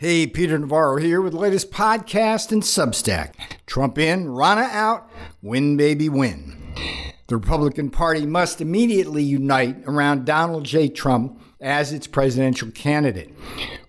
Hey, Peter Navarro here with the latest podcast and Substack. Trump in, Ronna out, win baby win. The Republican Party must immediately unite around Donald J. Trump as its presidential candidate.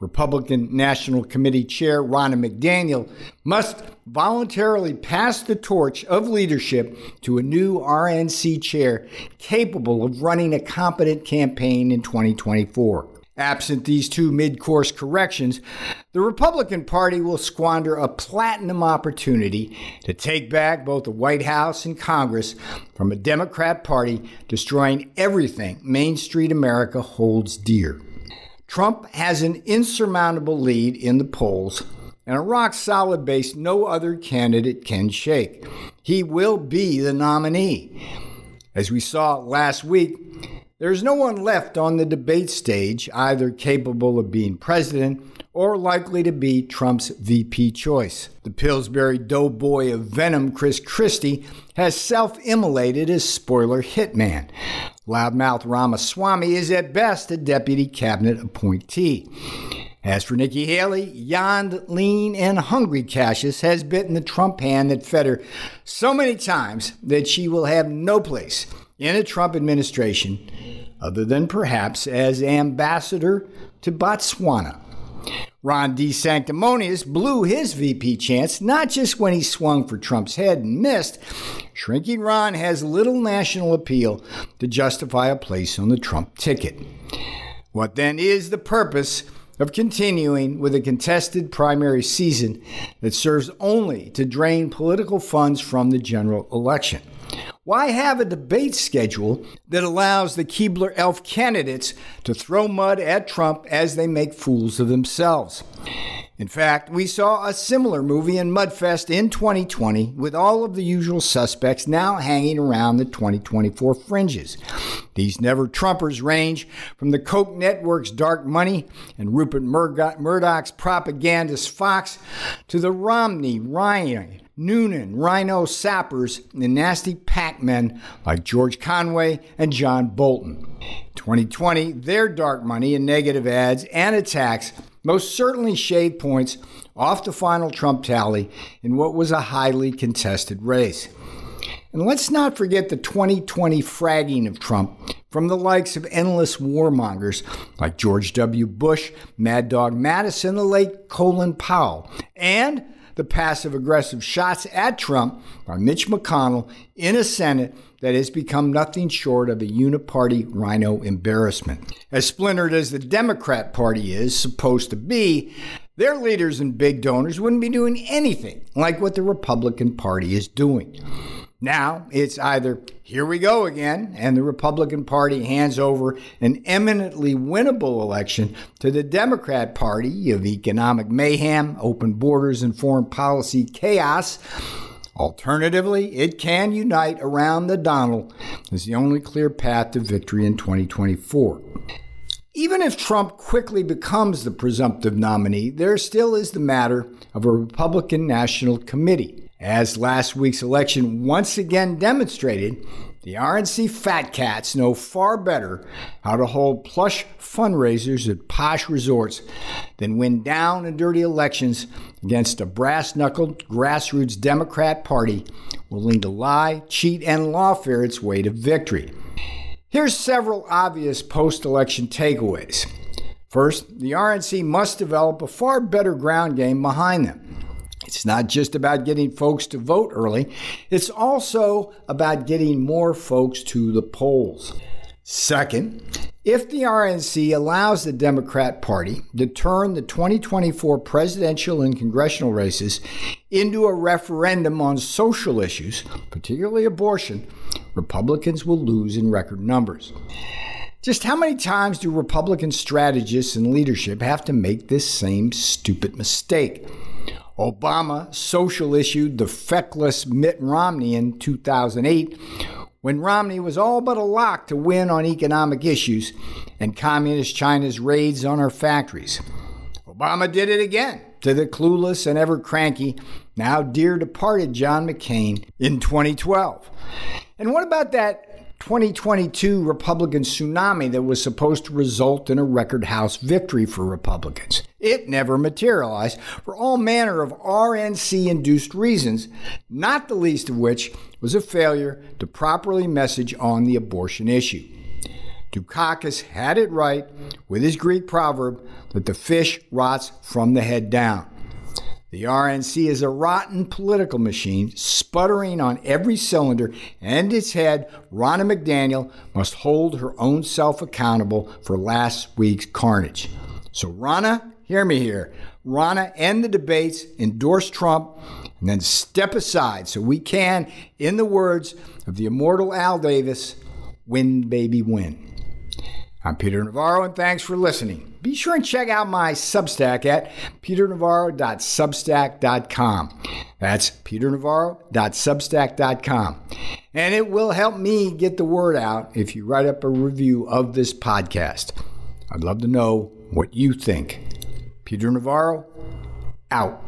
Republican National Committee Chair Ronna McDaniel must voluntarily pass the torch of leadership to a new RNC chair capable of running a competent campaign in 2024. Absent these two mid course corrections, the Republican Party will squander a platinum opportunity to take back both the White House and Congress from a Democrat Party destroying everything Main Street America holds dear. Trump has an insurmountable lead in the polls and a rock solid base no other candidate can shake. He will be the nominee. As we saw last week, there's no one left on the debate stage either capable of being president or likely to be Trump's VP choice. The Pillsbury doughboy of venom, Chris Christie, has self immolated as spoiler hitman. Loudmouth Ramaswamy is at best a deputy cabinet appointee. As for Nikki Haley, yawned, lean, and hungry Cassius has bitten the Trump hand that fed her so many times that she will have no place in a Trump administration other than perhaps as ambassador to Botswana. Ron DeSanctimonious blew his VP chance not just when he swung for Trump's head and missed. Shrinking Ron has little national appeal to justify a place on the Trump ticket. What then is the purpose of continuing with a contested primary season that serves only to drain political funds from the general election? Why have a debate schedule that allows the Keebler elf candidates to throw mud at Trump as they make fools of themselves? In fact, we saw a similar movie in Mudfest in 2020 with all of the usual suspects now hanging around the 2024 fringes. These never Trumpers range from the Koch network's dark money and Rupert Murdoch's propagandist Fox to the Romney, Ryan, Noonan, Rhino sappers, and nasty pac men like George Conway and John Bolton. 2020, their dark money and negative ads and attacks most certainly shaved points off the final Trump tally in what was a highly contested race. And let's not forget the 2020 fragging of Trump from the likes of endless warmongers like George W. Bush, Mad Dog Mattis, the late Colin Powell, and the passive aggressive shots at Trump by Mitch McConnell in a Senate that has become nothing short of a uniparty rhino embarrassment. As splintered as the Democrat Party is supposed to be, their leaders and big donors wouldn't be doing anything like what the Republican Party is doing. Now it's either here we go again, and the Republican Party hands over an eminently winnable election to the Democrat Party of economic mayhem, open borders, and foreign policy chaos. Alternatively, it can unite around the Donald as the only clear path to victory in 2024. Even if Trump quickly becomes the presumptive nominee, there still is the matter of a Republican National Committee. As last week's election once again demonstrated, the RNC fat cats know far better how to hold plush fundraisers at posh resorts than win down and dirty elections against a brass knuckled grassroots Democrat Party willing to lie, cheat, and lawfare its way to victory. Here's several obvious post election takeaways. First, the RNC must develop a far better ground game behind them. It's not just about getting folks to vote early, it's also about getting more folks to the polls. Second, if the RNC allows the Democrat Party to turn the 2024 presidential and congressional races into a referendum on social issues, particularly abortion, Republicans will lose in record numbers. Just how many times do Republican strategists and leadership have to make this same stupid mistake? Obama social issued the feckless Mitt Romney in 2008 when Romney was all but a lock to win on economic issues and communist China's raids on our factories. Obama did it again to the clueless and ever cranky, now dear departed John McCain in 2012. And what about that 2022 Republican tsunami that was supposed to result in a record House victory for Republicans. It never materialized for all manner of RNC induced reasons, not the least of which was a failure to properly message on the abortion issue. Dukakis had it right with his Greek proverb that the fish rots from the head down. The RNC is a rotten political machine, sputtering on every cylinder, and its head, Ronna McDaniel, must hold her own self accountable for last week's carnage. So, Ronna, hear me here. Ronna, end the debates, endorse Trump, and then step aside so we can, in the words of the immortal Al Davis, win, baby, win. I'm Peter Navarro, and thanks for listening. Be sure and check out my Substack at peternavarro.substack.com. That's peternavarro.substack.com. And it will help me get the word out if you write up a review of this podcast. I'd love to know what you think. Peter Navarro, out.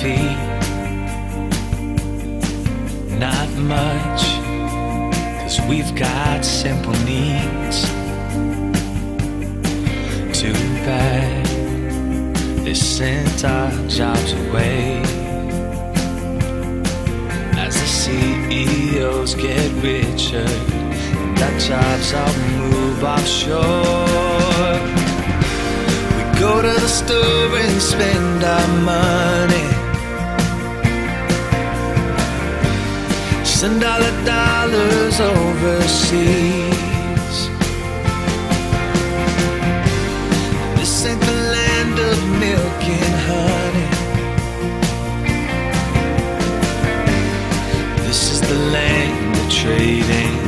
Feed. Not much, cause we've got simple needs. Too bad they sent our jobs away. As the CEOs get richer, and our jobs all move offshore. We go to the store and spend our money. Send all the dollars overseas. This ain't the land of milk and honey. This is the land of trading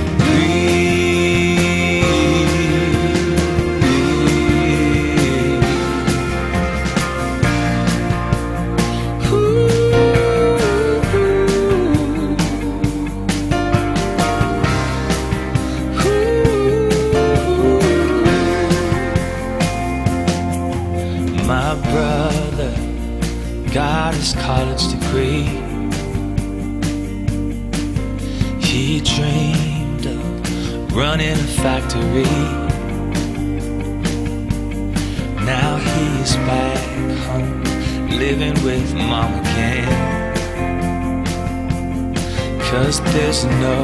his college degree. He dreamed of running a factory. Now he's back home, living with mom again. Cause there's no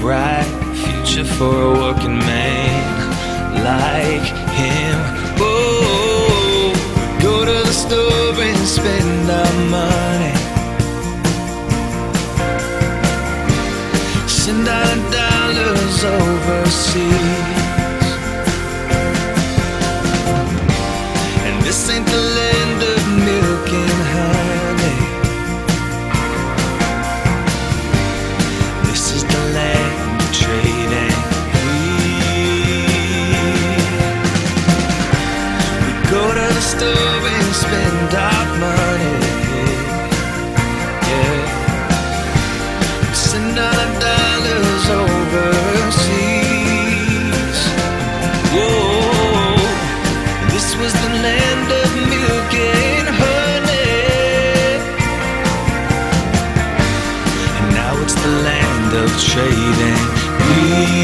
bright future for a working man like him. Store and spend our money. Send our dollars overseas. And this ain't the land of milk and honey. This is the land of trade and greed. We go to the store spend our money. Yeah. Send our dollars overseas. Whoa, this was the land of milk and honey. And now it's the land of trade and greed.